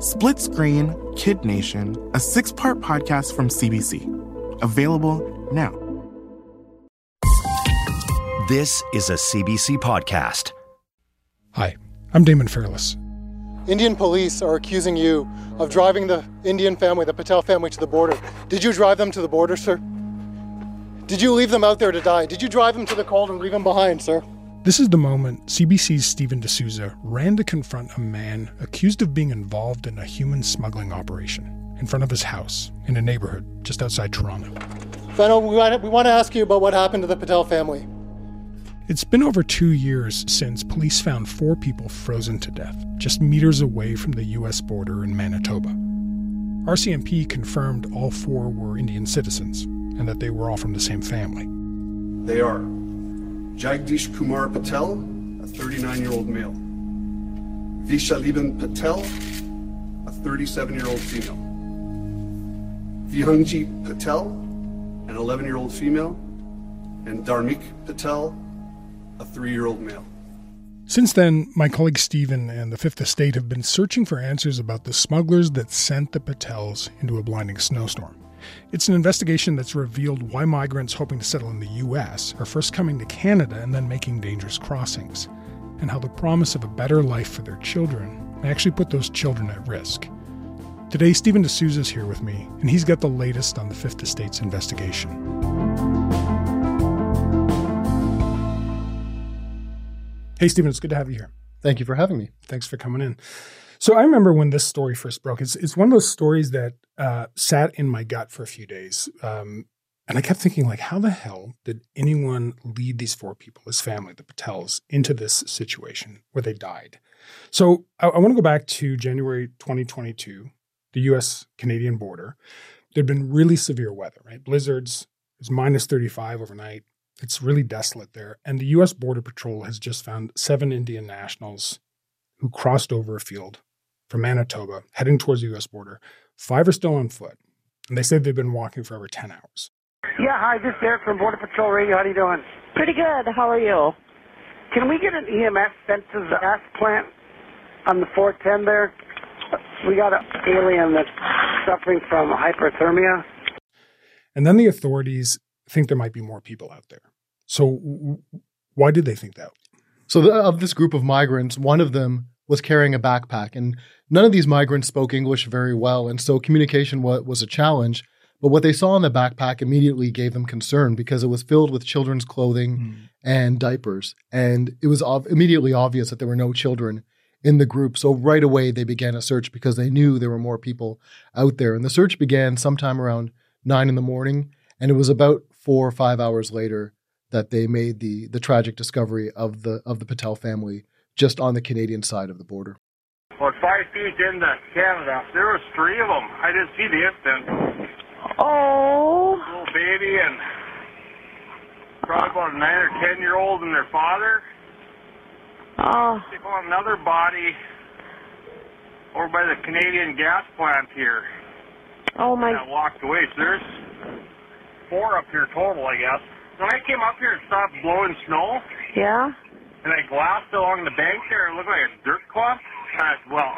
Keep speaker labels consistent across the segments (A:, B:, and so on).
A: Split Screen Kid Nation, a six part podcast from CBC. Available now.
B: This is a CBC podcast.
C: Hi, I'm Damon Fairless.
D: Indian police are accusing you of driving the Indian family, the Patel family, to the border. Did you drive them to the border, sir? Did you leave them out there to die? Did you drive them to the cold and leave them behind, sir?
C: This is the moment CBC's Steven D'Souza ran to confront a man accused of being involved in a human smuggling operation in front of his house in a neighborhood just outside Toronto.
D: Fenil, we want, to, we want to ask you about what happened to the Patel family.
C: It's been over two years since police found four people frozen to death just meters away from the U.S. border in Manitoba. RCMP confirmed all four were Indian citizens and that they were all from the same family.
E: They are Jagdish Kumar Patel, a 39 year old male, Vaishaliben Patel, a 37 year old female, Vihangi Patel, an 11 year old female, and Dharmik Patel, a three year old male.
C: Since then, my colleague Steven and the Fifth Estate have been searching for answers about the smugglers that sent the Patels into a blinding snowstorm. It's an investigation that's revealed why migrants hoping to settle in the U.S. are first coming to Canada and then making dangerous crossings, and how the promise of a better life for their children may actually put those children at risk. Today, Steven D'Souza is here with me, and he's got the latest on the Fifth Estate's investigation. Hey, Steven, it's good to have you here.
D: Thank you for having me.
C: Thanks for coming in. So I remember when this story first broke. It's it's one of those stories that uh, sat in my gut for a few days, um, and I kept thinking, like, how the hell did anyone lead these four people, his family, the Patels, into this situation where they died? So I, I want to go back to January 2022, the U.S. Canadian border. There'd been really severe weather, right? Blizzards. It was minus 35 overnight. It's really desolate there. And the U.S. Border Patrol has just found seven Indian nationals who crossed over a field from Manitoba heading towards the U.S. border. Five are still on foot, and they say they've been walking for over 10 hours.
F: Yeah, hi, this is Eric from Border Patrol Radio. How are you doing?
G: Pretty good. How are you?
F: Can we get an EMS sent to the gas plant on the 410 there? We got an alien that's suffering from hyperthermia.
C: And then the authorities think there might be more people out there. So, why did they think that?
D: So, the, of this group of migrants, one of them was carrying a backpack, and none of these migrants spoke English very well, and so communication was, was a challenge. But what they saw in the backpack immediately gave them concern because it was filled with children's clothing mm. and diapers, and it was immediately obvious that there were no children in the group. So right away they began a search because they knew there were more people out there, and the search began sometime around nine in the morning, and it was about four or five hours later that they made the the tragic discovery of the of the Patel family just on the Canadian side of the border.
H: Well, five feet into Canada, there was three of them. I didn't see the instant.
G: Oh.
H: Little baby and probably about a nine or ten year old and their father.
G: Oh.
H: They found another body over by the Canadian gas plant here.
G: Oh my.
H: That walked away. So there's four up here total, I guess. When I came up here and stopped blowing snow.
G: Yeah
H: and I glassed along the bank there. It looked like a dirt clump. I said, well,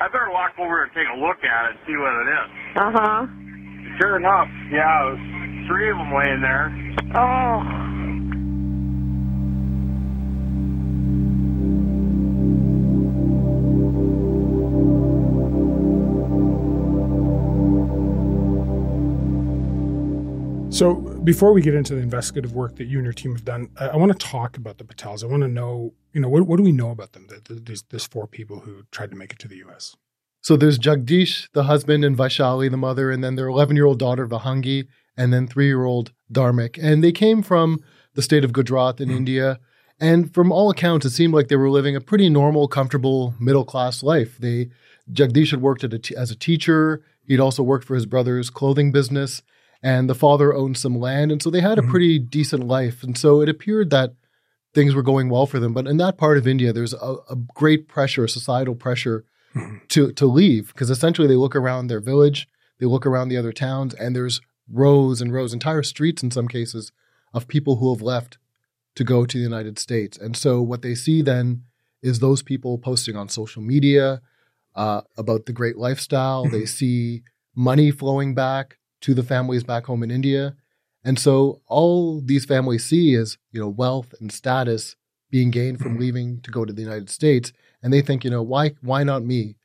H: I better walk over and take a look at it and see what it is.
G: Uh huh.
H: Sure enough, yeah, it was three of them laying there.
G: Oh.
C: So before we get into the investigative work that you and your team have done, I, I want to talk about the Patels. I want to know, you know, what, what do we know about them? The, the, these, these four people who tried to make it to the U.S.
D: So there's Jagdish, the husband, and Vaishali, the mother, and then their 11 year old daughter, Vihangi, and then three year old Dharmik. And they came from the state of Gujarat in mm. India. And from all accounts, it seemed like they were living a pretty normal, comfortable, middle class life. They Jagdish had worked at a t- as a teacher. He'd also worked for his brother's clothing business, and the father owned some land, and so they had a
C: Mhm.
D: pretty decent life. And so it appeared that things were going well for them. But in that part of India, there's a, a great pressure, societal pressure
C: Mhm.
D: to to leave because essentially they look around their village, they look around the other towns, and there's rows and rows, entire streets in some cases, of people who have left to go to the United States. And so what they see then is those people posting on social media uh, about the great lifestyle. They see money flowing back to the families back home in India. And so all these families see is, you know, wealth and status being gained from leaving to go to the United States. And they think, you know, why why not me?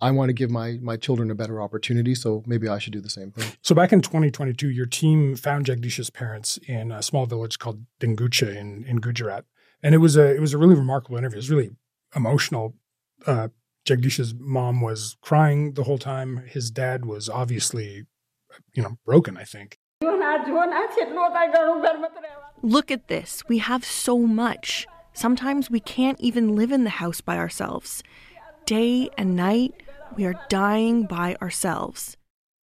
D: I want to give my my children a better opportunity, so maybe I should do the same thing.
C: So back in 2022, your team found Jagdish's parents in a small village called Dingucha in, in Gujarat, and it was a it was a really remarkable interview. It was really emotional. Uh, Jagdish's mom was crying the whole time. His dad was obviously, you know, broken. I think.
I: Look at this. We have so much. Sometimes we can't even live in the house by ourselves. Day and night, we are dying by ourselves.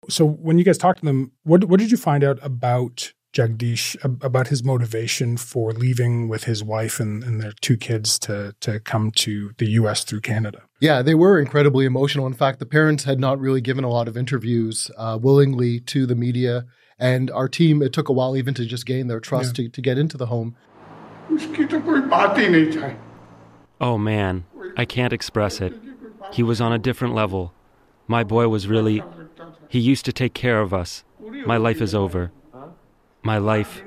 C: So when you guys talked to them, what what did you find out about Jagdish about his motivation for leaving with his wife and, and, their two kids to, to come to the US through Canada.
D: Yeah, they were incredibly emotional. In fact, the parents had not really given a lot of interviews uh, willingly to the media. And our team, it took a while even to just gain their trust yeah. to, to get into the home.
J: Oh man, I can't express it. He was on a different level. My boy was really. He used to take care of us. My life is over. My life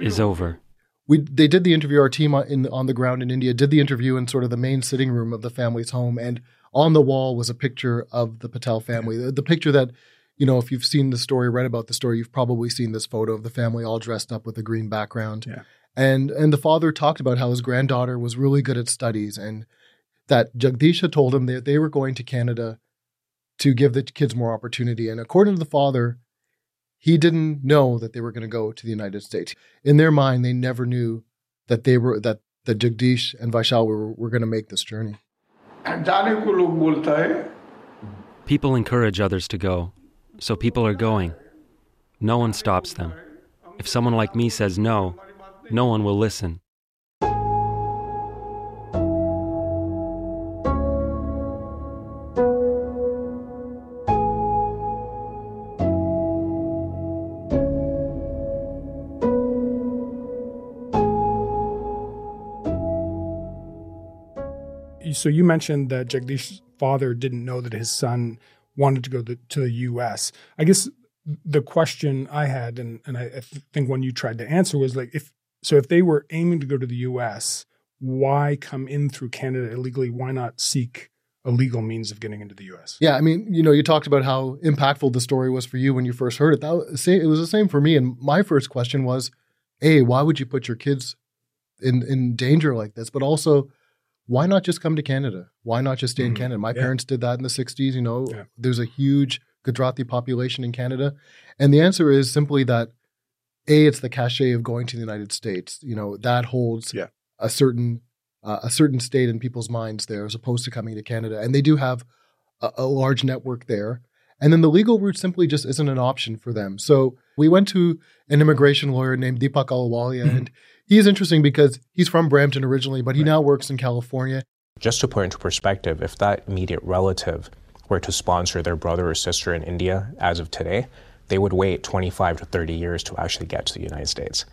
J: is over.
D: We, they did the interview, our team on, in, on the ground in India did the interview in sort of the main sitting room of the family's home. And on the wall was a picture of the Patel family. The, the picture that, you know, if you've seen the story, read about the story, you've probably seen this photo of the family all dressed up with a green background.
C: Yeah.
D: And and the father talked about how his granddaughter was really good at studies and that Jagdish had told him that they were going to Canada to give the kids more opportunity. And according to the father, he didn't know that they were going to go to the United States. In their mind, they never knew that they were that the Jagdish and Vaishal were, were going to make this journey.
J: People encourage others to go, so people are going. No one stops them. If someone like me says no, no one will listen.
C: So you mentioned that Jagdish's father didn't know that his son wanted to go to, to the U.S. I guess the question I had, and, and I, I think one you tried to answer was like, if so, if they were aiming to go to the U.S., why come in through Canada illegally? Why not seek a legal means of getting into the U.S.?
D: Yeah, I mean, you know, you talked about how impactful the story was for you when you first heard it. That was, it was the same for me. And my first question was, a, why would you put your kids in in danger like this? But also, why not just come to Canada? Why not just stay in
C: Mhm.
D: Canada? My
C: Yeah.
D: parents did that in the '60s. You know,
C: Yeah.
D: there's a huge Gujarati population in Canada, and the answer is simply that a, it's the cachet of going to the United States. You know, that holds
C: Yeah.
D: a certain uh, a certain state in people's minds there, as opposed to coming to Canada, and they do have a, a large network there. And then the legal route simply just isn't an option for them. So we went to an immigration lawyer named Deepak Ahluwalia,
C: Mhm.
D: and he's interesting because he's from Brampton originally, but he now works in California.
K: Just to put into perspective, if that immediate relative were to sponsor their brother or sister in India as of today, they would wait 25 to 30 years to actually get to the United States.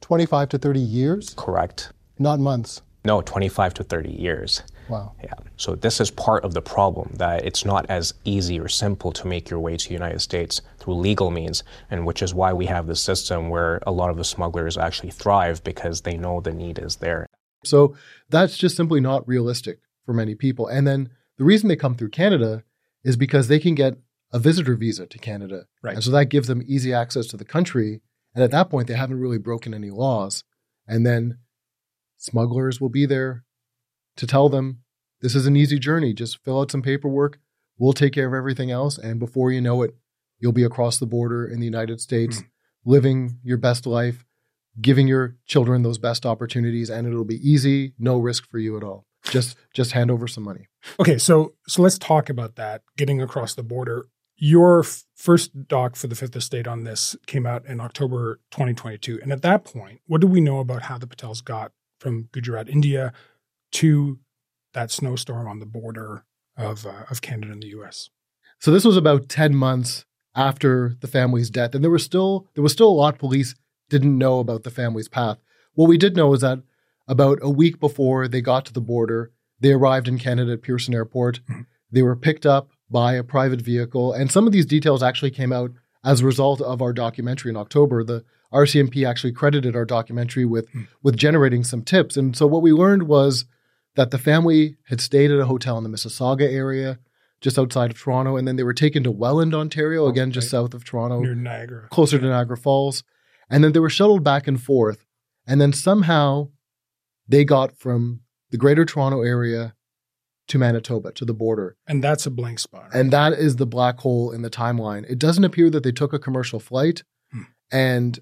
D: 25 to 30 years,
K: Correct?
D: not months.
K: No, 25 to 30 years.
D: Wow.
K: Yeah. So this is part of the problem that it's not as easy or simple to make your way to the United States through legal means, and which is why we have this system where a lot of the smugglers actually thrive because they know the need is there.
D: So that's just simply not realistic for many people. And then the reason they come through Canada is because they can get a visitor visa to Canada.
C: Right.
D: And so that gives them easy access to the country. And at that point, they haven't really broken any laws. And then smugglers will be there to tell them this is an easy journey. Just fill out some paperwork. We'll take care of everything else. And before you know it, you'll be across the border in the United States, hmm. living your best life, giving your children those best opportunities, and it'll be easy, no risk for you at all. just just hand over some money.
C: Okay, so so let's talk about that getting across the border. Your f- first doc for the Fifth Estate on this came out in October 2022, and at that point, what do we know about how the Patels got from Gujarat, India, to that snowstorm on the border of uh, of Canada and the U.S.?
D: So this was about 10 months after the family's death, and there was still there was still a lot police didn't know about the family's path. What we did know is that about a week before they got to the border, they arrived in Canada at Pearson Airport. Mm-hmm. They were picked up by a private vehicle, and some of these details actually came out as a result of our documentary in October. The RCMP actually credited our documentary with mm-hmm. with generating some tips, and so what we learned was that the family had stayed at a hotel in the Mississauga area just outside of Toronto, and then they were taken to Welland, Ontario, again just south of Toronto,
C: near Niagara,
D: closer to Niagara Falls, and then they were shuttled back and forth, and then somehow they got from the Greater Toronto area to Manitoba to the border,
C: and that's a blank spot,
D: right? and that is the black hole in the timeline. It doesn't appear that they took a commercial flight, hmm. and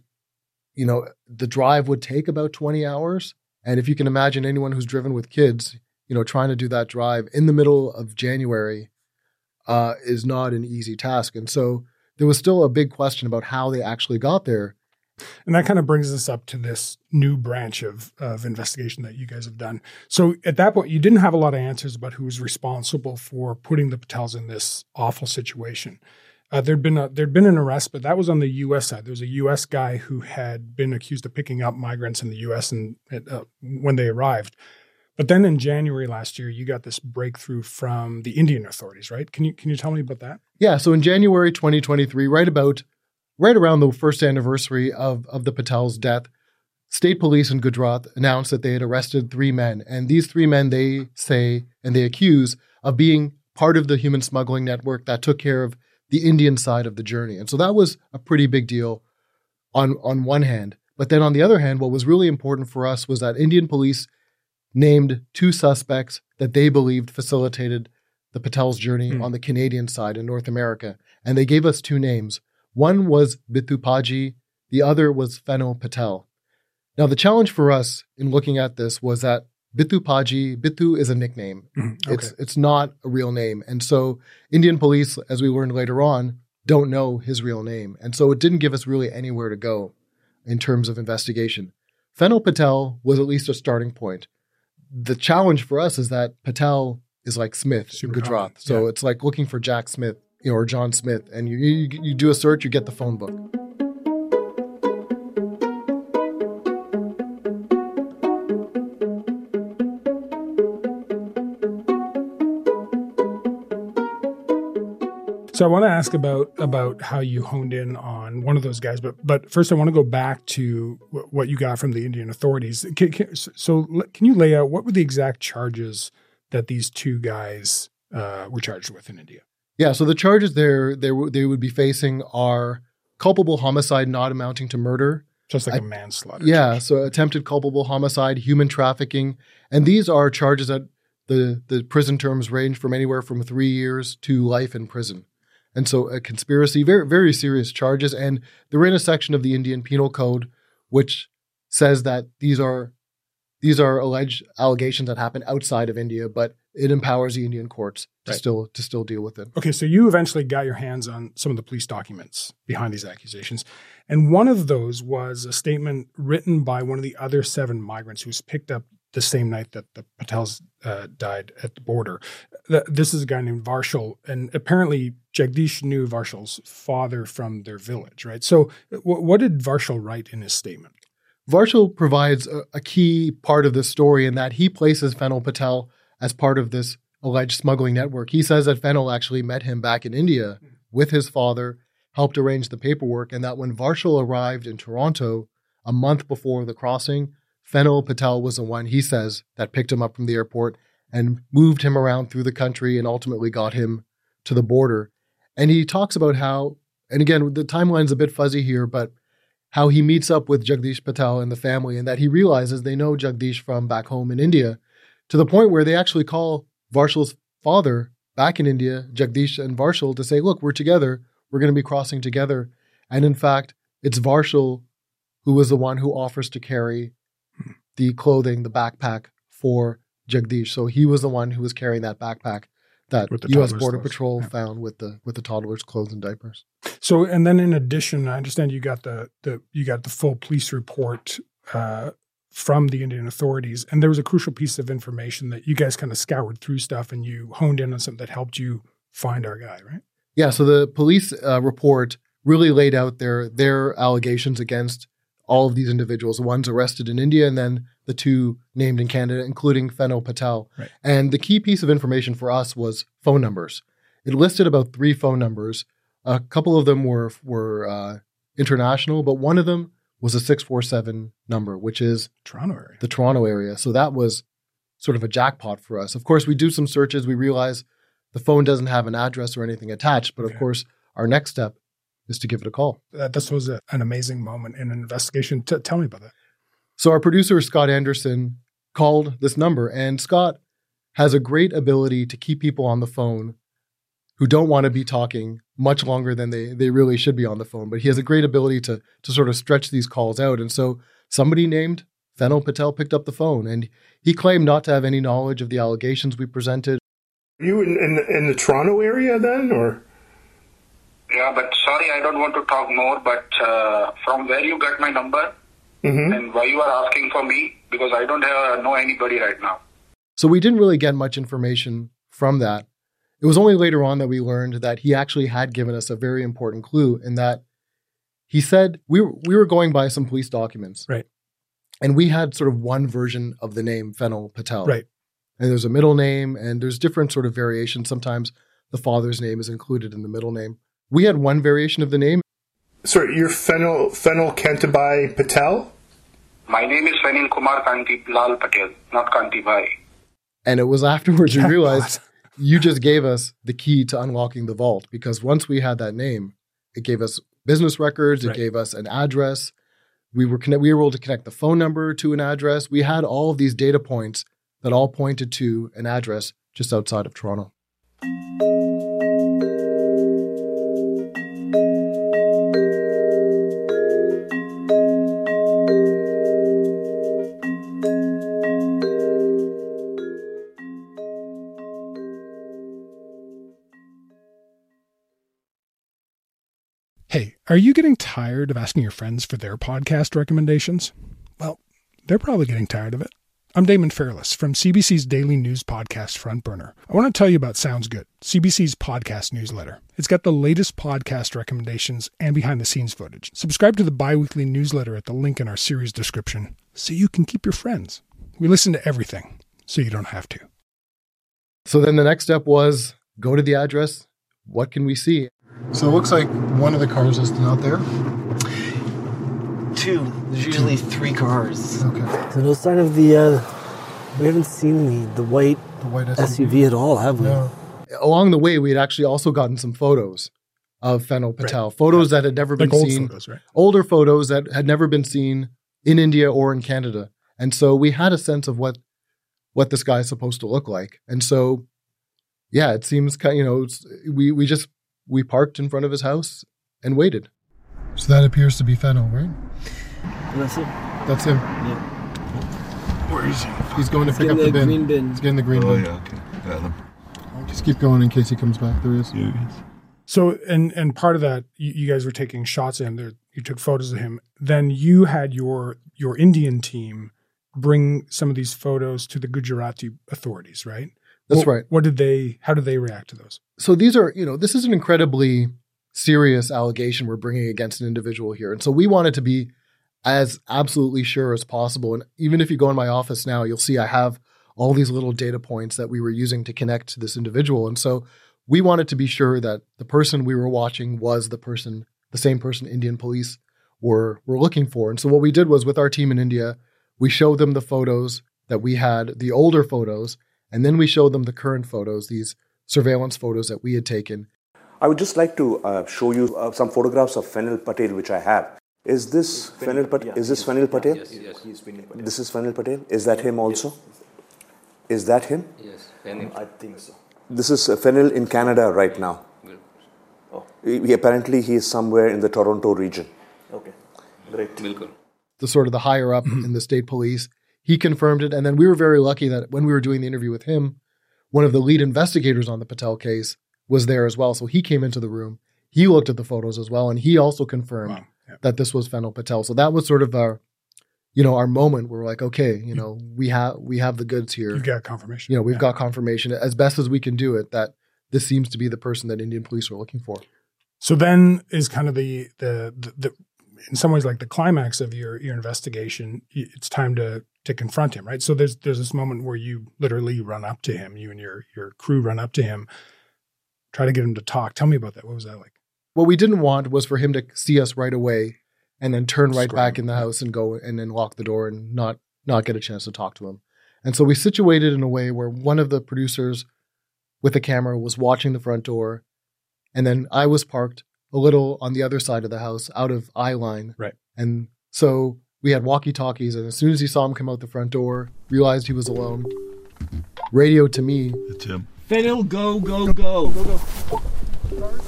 D: you know the drive would take about twenty hours. And if you can imagine anyone who's driven with kids, you know, trying to do that drive in the middle of January uh, is not an easy task. And so there was still a big question about how they actually got there.
C: And that kind of brings us up to this new branch of, of investigation that you guys have done. So at that point, you didn't have a lot of answers about who was responsible for putting the Patels in this awful situation. Uh, there'd been a, there'd been an arrest, but that was on the U.S. side. There was a U.S. guy who had been accused of picking up migrants in the U.S. and uh, when they arrived. But then in January last year, you got this breakthrough from the Indian authorities, right? Can you can you tell me about that?
D: Yeah. So in January 2023, right about right around the first anniversary of of the Patel's death, state police in Gujarat announced that they had arrested three men, and these three men they say and they accuse of being part of the human smuggling network that took care of the Indian side of the journey. And so that was a pretty big deal on on one hand. But then on the other hand, what was really important for us was that Indian police named two suspects that they believed facilitated the Patel's journey mm. on the Canadian side in North America. And they gave us two names. One was Bittu Paji, the other was Fenil Patel. Now, the challenge for us in looking at this was that Bittu Paji, Bittu is a nickname. Mm, okay. It's it's not a real name. And so Indian police, as we learned later on, don't know his real name. And so it didn't give us really anywhere to go in terms of investigation. Fenil Patel was at least a starting point the challenge for us is that Patel is like Smith Super in Gujarat. So yeah. it's like looking for Jack Smith you know, or John Smith, and you, you you do a search, you get the phone book.
C: So I want to ask about about how you honed in on one of those guys, but but first I want to go back to what you got from the Indian authorities. Can, can, so can you lay out what were the exact charges that these two guys uh, were charged with in India?
D: Yeah, so the charges there they they would be facing are culpable homicide not amounting to murder,
C: just like I, a manslaughter.
D: Yeah, charge. so attempted culpable homicide, human trafficking, and these are charges that the the prison terms range from anywhere from three years to life in prison. And so a conspiracy, very, very serious charges. And they're in a section of the Indian Penal Code which says that these are these are alleged allegations that happen outside of India, but it empowers the Indian courts to right. still to still deal with it.
C: Okay, so you eventually got your hands on some of the police documents behind these accusations. And one of those was a statement written by one of the other seven migrants who was picked up the same night that the Patels uh, died at the border. This is a guy named Varshal, and apparently Jagdish knew Varshal's father from their village, right? So, w- what did Varshal write in his statement?
D: Varshal provides a, a, key part of the story in that he places Fenil Patel as part of this alleged smuggling network. He says that Fenil actually met him back in India with his father, helped arrange the paperwork, and that when Varshal arrived in Toronto a month before the crossing, Fenil Patel was the one, he says, that picked him up from the airport and moved him around through the country and ultimately got him to the border. And he talks about how, and again, the timeline's a bit fuzzy here, but how he meets up with Jagdish Patel and the family and that he realizes they know Jagdish from back home in India to the point where they actually call Varshal's father back in India, Jagdish and Varshal, to say, look, we're together. We're going to be crossing together. And in fact, it's Varshal who was the one who offers to carry the clothing, the backpack for Jagdish. So he was the one who was carrying that backpack that
C: the
D: U.S. Border
C: clothes.
D: Patrol
C: Yeah.
D: found with the with the toddler's clothes and diapers.
C: So, and then in addition, I understand you got the the you got the full police report uh, from the Indian authorities, and there was a crucial piece of information that you guys kind of scoured through stuff and you honed in on something that helped you find our guy, right?
D: Yeah, so the police uh, report really laid out their their allegations against all of these individuals, the ones arrested in India and then the two named in Canada, including Fenil Patel.
C: Right.
D: And the key piece of information for us was phone numbers. It listed about three phone numbers. A couple of them were were uh, international, but one of them was a six four seven number, which is
C: Toronto area.
D: the Toronto area. So that was sort of a jackpot for us. Of course, we do some searches. We realize the phone doesn't have an address or anything attached, but of
C: Okay.
D: course, our next step is to give it a call.
C: That this was a, an amazing moment in an investigation. T- tell me about that.
D: So our producer Scott Anderson called this number, and Scott has a great ability to keep people on the phone who don't want to be talking much longer than they they really should be on the phone. But he has a great ability to to sort of stretch these calls out. And so somebody named Fenil Patel picked up the phone, and he claimed not to have any knowledge of the allegations we presented.
L: You in, in in the Toronto area then, or
M: Yeah, but sorry, I don't want to talk more. But uh, from where you got my number
L: Mhm.
M: and why you are asking for me? Because I don't have, know anybody right now.
D: So we didn't really get much information from that. It was only later on that we learned that he actually had given us a very important clue in that he said we were, we were going by some police documents.
C: Right.
D: And we had sort of one version of the name Fenil Patel.
C: Right.
D: And there's a middle name and there's different sort of variations. Sometimes the father's name is included in the middle name. We had one variation of the name.
L: sorry, you're Fenil Fenil Kantabai Patel.
M: My name is Fenil Kumar Kanti Lal Patel, not Kanti Bhai.
D: And it was afterwards you realized you just gave us the key to unlocking the vault because once we had that name, it gave us business records, it
C: Right.
D: gave us an address. We were connect- we were able to connect the phone number to an address. We had all of these data points that all pointed to an address just outside of Toronto.
C: Hey, are you getting tired of asking your friends for their podcast recommendations? Well, they're probably getting tired of it. I'm Damon Fairless from CBC's daily news podcast Front Burner. I want to tell you about Sounds Good, CBC's podcast newsletter. It's got the latest podcast recommendations and behind the scenes footage. Subscribe to the bi weekly newsletter at the link in our series description so you can keep your friends. We listen to everything, so you don't have to.
D: So then the next step was go to the address. What can we see? So it looks like one of the cars is out there.
N: Two. There's usually three cars.
D: Okay.
N: So no sign of the. Uh, we haven't seen the the white,
D: the white
N: SUV. at all, have we?
D: No. Along the way, we had actually also gotten some photos of Fenil Patel, photos that had never been
C: Like old
D: seen,
C: photos, right?
D: older photos that had never been seen in India or in Canada, and so we had a sense of what what this guy's supposed to look like, and so yeah, it seems kind. You know, it's, we we just we parked in front of his house and waited. So that appears to be Fenil, right?
N: That's it.
D: That's him. Yeah.
L: Where is he?
D: He's going to
N: He's
D: pick up
N: getting
D: the
N: the
D: bin.
N: green bin.
D: He's getting the green
L: Oh
D: bin.
L: yeah, okay, got him.
D: Just keep going in case he comes back. There he is.
L: Yeah, yes.
C: So, and and part of that, you, you guys were taking shots of him. There, you took photos of him. Then you had your your Indian team bring some of these photos to the Gujarati authorities, right?
D: That's
C: What-
D: right.
C: What did they? How did they react to those?
D: so these are, you know, this is an incredibly serious allegation we're bringing against an individual here. And so we wanted to be as absolutely sure as possible. And even if you go in my office now, you'll see I have all these little data points that we were using to connect to this individual. And so we wanted to be sure that the person we were watching was the person, the same person Indian police were were looking for. And so what we did was with our team in India, we showed them the photos that we had, the older photos, and then we showed them the current photos, these surveillance photos that we had taken.
O: I would just like to uh, show you uh, some photographs of Fenil Patel, which I have. Is this Fenil Patel? is this Fenil Patel?
P: Yes, yes, he's Fenil Patel.
O: This is Fenil Patel. Is that him also? Is that him?
P: Yes, Fenil. I think so.
O: This is uh, Fenil in Canada right now.
P: Oh.
O: He, he- apparently, he is somewhere in the Toronto region.
P: Okay, great. Bilkul.
D: the sort of the higher up in the state police. He confirmed it. And then we were very lucky that when we were doing the interview with him, one of the lead investigators on the Patel case was there as well. So he came into the room. He looked at the photos as well, and he also confirmed that this was Fenil Patel. So that was sort of our, you know, our moment where we're like, okay, you know, we have we have the goods here.
C: You've got confirmation.
D: You know, we've got confirmation as best as we can do it that this seems to be the person that Indian police were looking for.
C: So then is kind of the the the, the in some ways like the climax of your your investigation. It's time to to confront him, right? So there's there's this moment where you literally run up to him, you and your your crew run up to him, try to get him to talk. Tell me about that. What was that like?
D: What we didn't want was for him to see us right away and then turn right back in the house and go and then lock the door and not not get a chance to talk to him. And so we situated in a way where one of the producers with a camera was watching the front door, and then I was parked a little on the other side of the house, out of eye line.
C: Right.
D: And so we had walkie talkies, and as soon as he saw him come out the front door, realized he was alone, radioed to me.
Q: It's him.
R: Fenil, go, go, go. Go, go,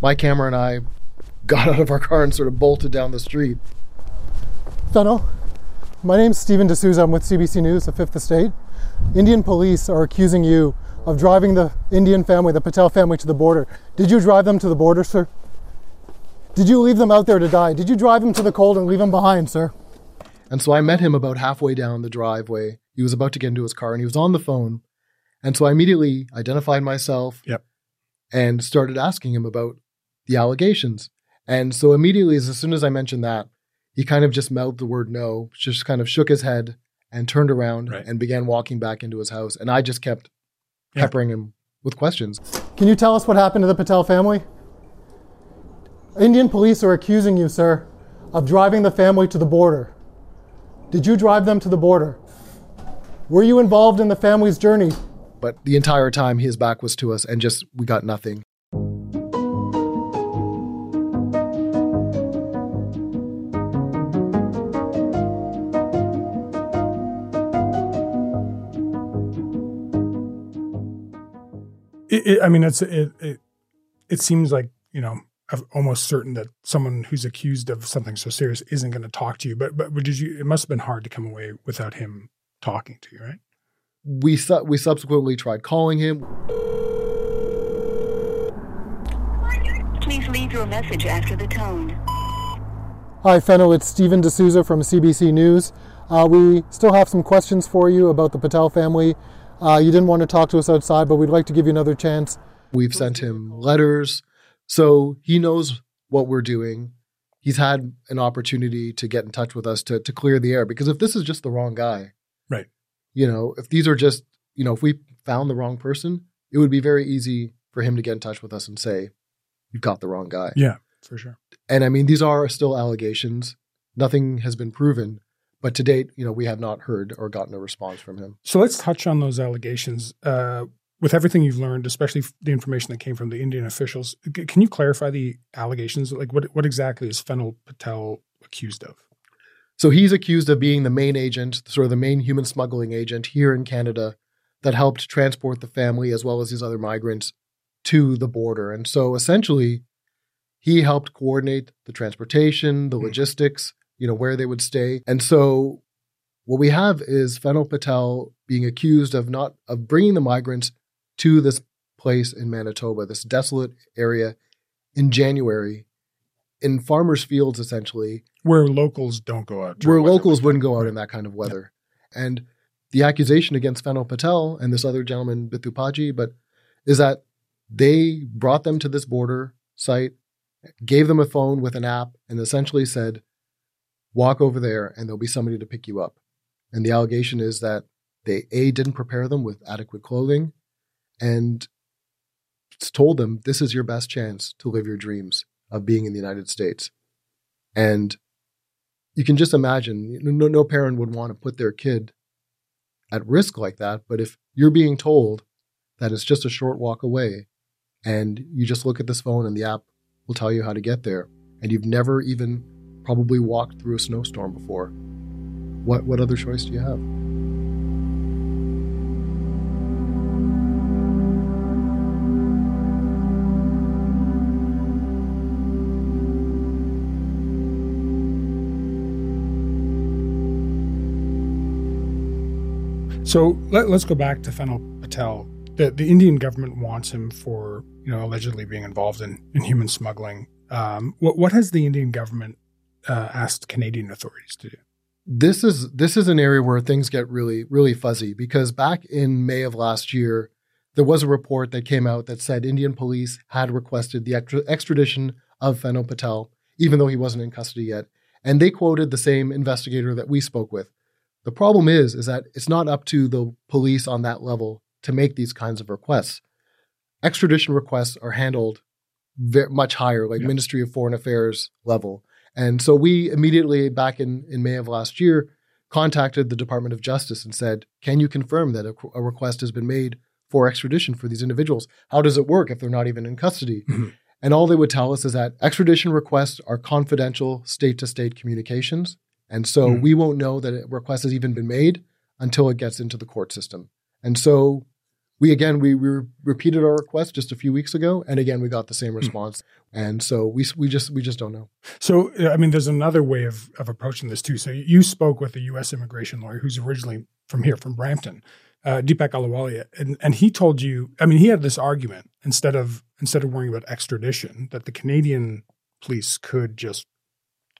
D: My camera and I got out of our car and sort of bolted down the street.
S: Fenil, my name's Steven D'Souza. I'm with CBC News, the Fifth Estate. Indian police are accusing you of driving the Indian family, the Patel family, to the border. Did you drive them to the border, sir? Did you leave them out there to die? Did you drive them to the cold and leave them behind, sir?
D: And so I met him about halfway down the driveway. He was about to get into his car and he was on the phone. And so I immediately identified myself
C: yep.
D: and started asking him about the allegations. And so immediately, as soon as I mentioned that, he kind of just mouthed the word no, just kind of shook his head and turned around
C: right.
D: and began walking back into his house. And I just kept peppering yeah. him with questions.
S: Can you tell us what happened to the Patel family? Indian police are accusing you, sir, of driving the family to the border. Did you drive them to the border? Were you involved in the family's journey?
D: But the entire time his back was to us and just we got nothing.
C: It, it, I mean, it's it, it. It seems like you know, almost certain that someone who's accused of something so serious isn't going to talk to you. But but did you? It must have been hard to come away without him talking to you, right?
D: We su- we subsequently tried calling him.
T: Please leave your message after the tone.
S: Hi, Fenil. It's Steven D'Souza from CBC News. Uh, we still have some questions for you about the Patel family. Uh, you didn't want to talk to us outside, but we'd like to give you another chance.
D: We've sent him letters, so he knows what we're doing. He's had an opportunity to get in touch with us to, to clear the air because if this is just the wrong guy,
C: right?
D: You know, if these are just, you know, if we found the wrong person, it would be very easy for him to get in touch with us and say, you've got the wrong guy.
C: Yeah, for sure.
D: And I mean, these are still allegations. Nothing has been proven. But to date, you know, we have not heard or gotten a response from him.
C: So let's touch on those allegations. Uh, with everything you've learned, especially the information that came from the Indian officials, can you clarify the allegations? Like, what what exactly is Fenil Patel accused of?
D: So he's accused of being the main agent, sort of the main human smuggling agent here in Canada, that helped transport the family as well as these other migrants to the border. And so essentially, he helped coordinate the transportation, the mm-hmm. logistics you know, where they would stay. And so what we have is Fenil Patel being accused of not of bringing the migrants to this place in Manitoba, this desolate area in January in farmers' fields essentially
C: where locals don't go out.
D: Where locals wouldn't go out in that kind of weather. Yeah. And the accusation against Fenil Patel and this other gentleman Bittu Paji, but is that they brought them to this border site, gave them a phone with an app, and essentially said, walk over there and there'll be somebody to pick you up. And the allegation is that they A didn't prepare them with adequate clothing and told them this is your best chance to live your dreams of being in the United States. And you can just imagine no, no parent would want to put their kid at risk like that. But if you're being told that it's just a short walk away and you just look at this phone and the app will tell you how to get there and you've never even probably walked through a snowstorm before. What, what other choice do you have?
C: So let, us go back to Fenil Patel. The, the Indian government wants him for you know allegedly being involved in, in human smuggling. Um, what, what has the Indian government uh, asked Canadian authorities to do?
D: This is this is an area where things get really really fuzzy because back in May of last year, there was a report that came out that said Indian police had requested the extradition of Fenil Patel, even though he wasn't in custody yet. And they quoted the same investigator that we spoke with. The problem is, is that it's not up to the police on that level to make these kinds of requests. Extradition requests are handled much higher, like yep. Ministry of Foreign Affairs level. And so we immediately, back in, in May of last year, contacted the Department of Justice and said, Can you confirm that a, a request has been made for extradition for these individuals? How does it work if they're not even in custody? Mm-hmm. And all they would tell us is that extradition requests are confidential state to state communications. And so mm-hmm. we won't know that a request has even been made until it gets into the court system. And so we again we, we repeated our request just a few weeks ago, and again we got the same hmm. response. And so we we just we just don't know.
C: So I mean, there's another way of of approaching this too. So you spoke with a U.S. immigration lawyer who's originally from here, from Brampton, uh, Deepak Ahluwalia and and he told you. I mean, he had this argument instead of instead of worrying about extradition that the Canadian police could just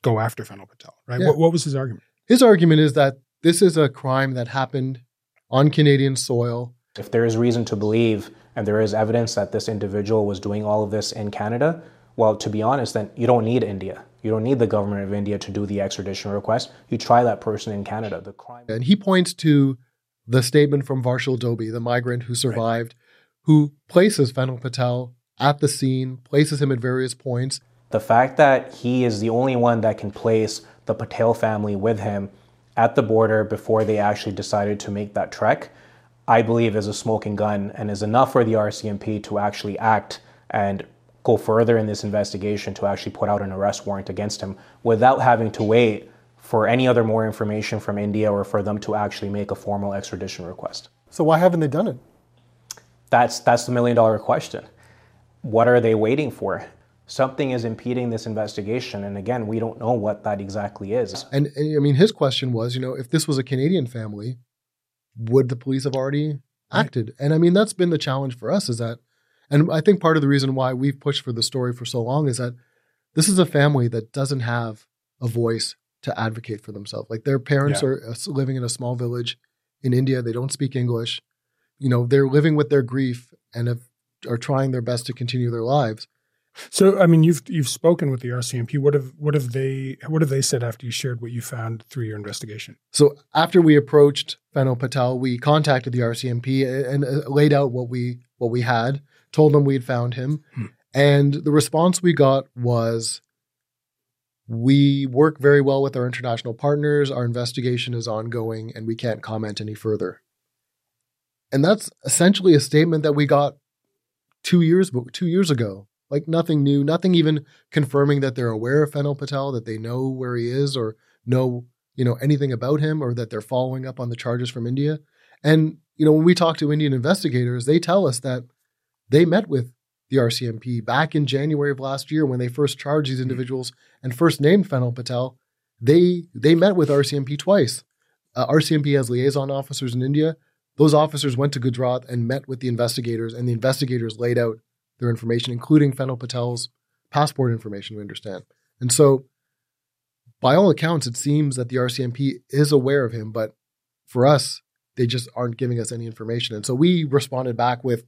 C: go after Fenil Patel. Right? Yeah. What, what was his argument?
D: His argument is that this is a crime that happened on Canadian soil
K: if there is reason to believe and there is evidence that this individual was doing all of this in Canada, well, to be honest, then you don't need India. You don't need the government of India to do the extradition request. You try that person in Canada. The crime.
D: And he points to the statement from Varshil Dobi, the migrant who survived, right. who places Fenil Patel at the scene, places him at various points.
K: The fact that he is the only one that can place the Patel family with him at the border before they actually decided to make that trek I believe is a smoking gun and is enough for the RCMP to actually act and go further in this investigation to actually put out an arrest warrant against him without having to wait for any other more information from India or for them to actually make a formal extradition request.
D: So why haven't they done it?
K: That's that's the million dollar question. What are they waiting for? Something is impeding this investigation and again, we don't know what that exactly is.
D: And, and I mean his question was, you know, if this was a Canadian family, would the police have already acted? And I mean, that's been the challenge for us is that, and I think part of the reason why we've pushed for the story for so long is that this is a family that doesn't have a voice to advocate for themselves. Like their parents yeah. are uh, living in a small village in India. They don't speak English. You know, they're living with their grief and have, are trying their best to continue their lives.
C: So, I mean, you've you've spoken with the RCMP. What have what have they what have they said after you shared what you found through your investigation?
D: So, after we approached Fenil Patel, we contacted the RCMP and uh, laid out what we what we had, told them we had found him, hmm. and the response we got was, "We work very well with our international partners. Our investigation is ongoing, and we can't comment any further." And that's essentially a statement that we got two years two years ago like nothing new, nothing even confirming that they're aware of Fenil Patel, that they know where he is or know, you know, anything about him or that they're following up on the charges from India. And, you know, when we talk to Indian investigators, they tell us that they met with the RCMP back in January of last year when they first charged these individuals and first named Fenil Patel. They they met with RCMP twice. Uh, RCMP has liaison officers in India. Those officers went to Gujarat and met with the investigators, and the investigators laid out their information, including Fenil Patel's passport information, we understand. And so, by all accounts, it seems that the RCMP is aware of him, but for us, they just aren't giving us any information. And so we responded back with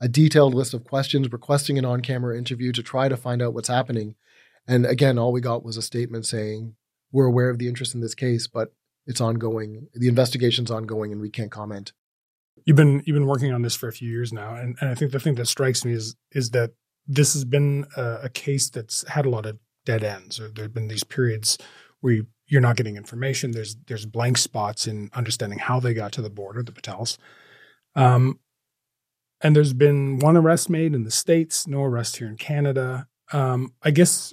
D: a detailed list of questions, requesting an on camera interview to try to find out what's happening. And again, all we got was a statement saying, We're aware of the interest in this case, but it's ongoing. The investigation's ongoing and we can't comment
C: you've been you've been working on this for a few years now, and, and I think the thing that strikes me is is that this has been a, a case that's had a lot of dead ends, or there've been these periods where you, you're not getting information. There's there's blank spots in understanding how they got to the border, the Patels. Um, and there's been one arrest made in the states, no arrest here in Canada. Um, I guess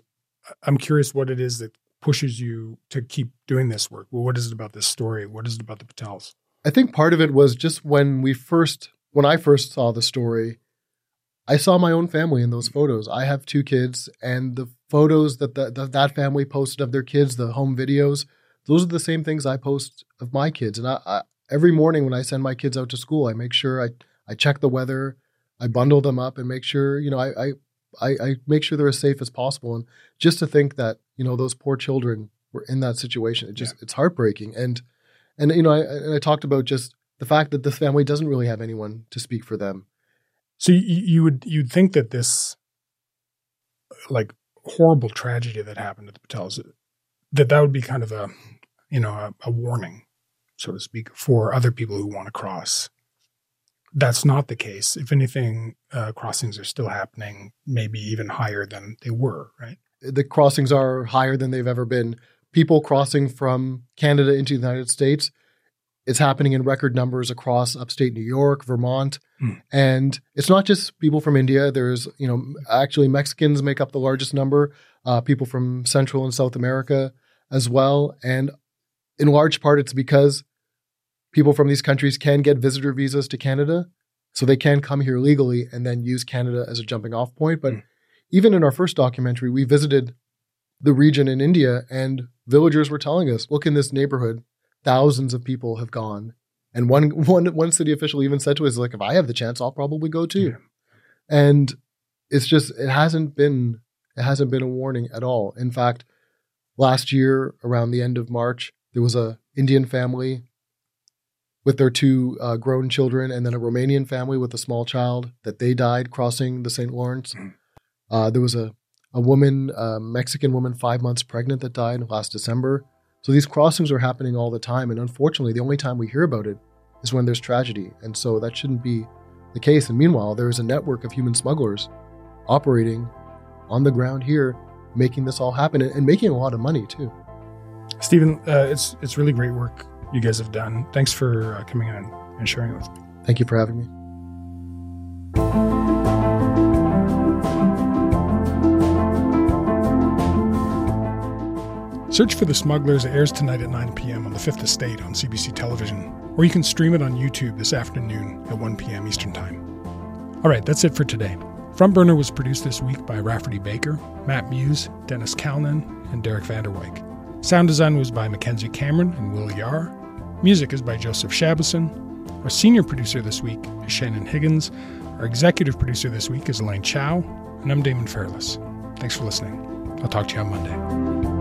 C: I'm curious what it is that pushes you to keep doing this work. Well, what is it about this story? What is it about the Patels?
D: I think part of it was just when we first, when I first saw the story, I saw my own family in those photos. I have two kids, and the photos that the, the, that family posted of their kids, the home videos, those are the same things I post of my kids. And I, I, every morning when I send my kids out to school, I make sure I, I check the weather, I bundle them up and make sure, you know, I, I, I, I make sure they're as safe as possible. And just to think that, you know, those poor children were in that situation, it just, it's heartbreaking. And, and, you know, I, and I talked about just the fact that this family doesn't really have anyone to speak for them.
C: So you, you would, you'd think that this like horrible tragedy that happened to the Patels, that that would be kind of a, you know, a, a warning, so to speak, for other people who want to cross. That's not the case. If anything, uh, crossings are still happening, maybe even higher than they were, right?
D: The crossings are higher than they've ever been. People crossing from Canada into the United States, it's happening in record numbers across upstate New York, Vermont,
C: Mm.
D: and it's not just people from India. There's, you know, actually Mexicans make up the largest number. Uh, people from Central and South America as well, and in large part, it's because people from these countries can get visitor visas to Canada, so they can come here legally and then use Canada as a jumping off point. But even in our first documentary, we visited the region in India, and villagers were telling us, look in this neighborhood, thousands of people have gone. And one one one city official even said to us, like, if I have the chance, I'll probably go too. And it's just it hasn't been it hasn't been a warning at all. In fact, last year around the end of March, there was a Indian family with their two uh, grown children, and then a Romanian family with a small child that they died crossing the St. Lawrence. Uh, there was a a woman, a Mexican woman, five months pregnant that died last December. So these crossings are happening all the time, and unfortunately, the only time we hear about it is when there's tragedy, and so that shouldn't be the case. And meanwhile, there is a network of human smugglers operating on the ground here, making this all happen and, and making a lot of money too.
C: Steven, uh, it's it's really great work you guys have done. Thanks for uh, coming in and sharing it with me.
D: Thank you for having me.
C: Search for The Smugglers airs tonight at 9 p.m. on the Fifth Estate on CBC Television, or you can stream it on YouTube this afternoon at 1 p.m. Eastern Time. All right, that's it for today. Front Burner was produced this week by Rafferty Baker, Matt Meuse, Dennis Kalnin, and Derek Vanderwyk. Sound design was by Mackenzie Cameron and Will Yar. Music is by Joseph Shabason. Our senior producer this week is Shannon Higgins. Our executive producer this week is Elaine Chau. And I'm Damon Fairless. Thanks for listening. I'll talk to you on Monday.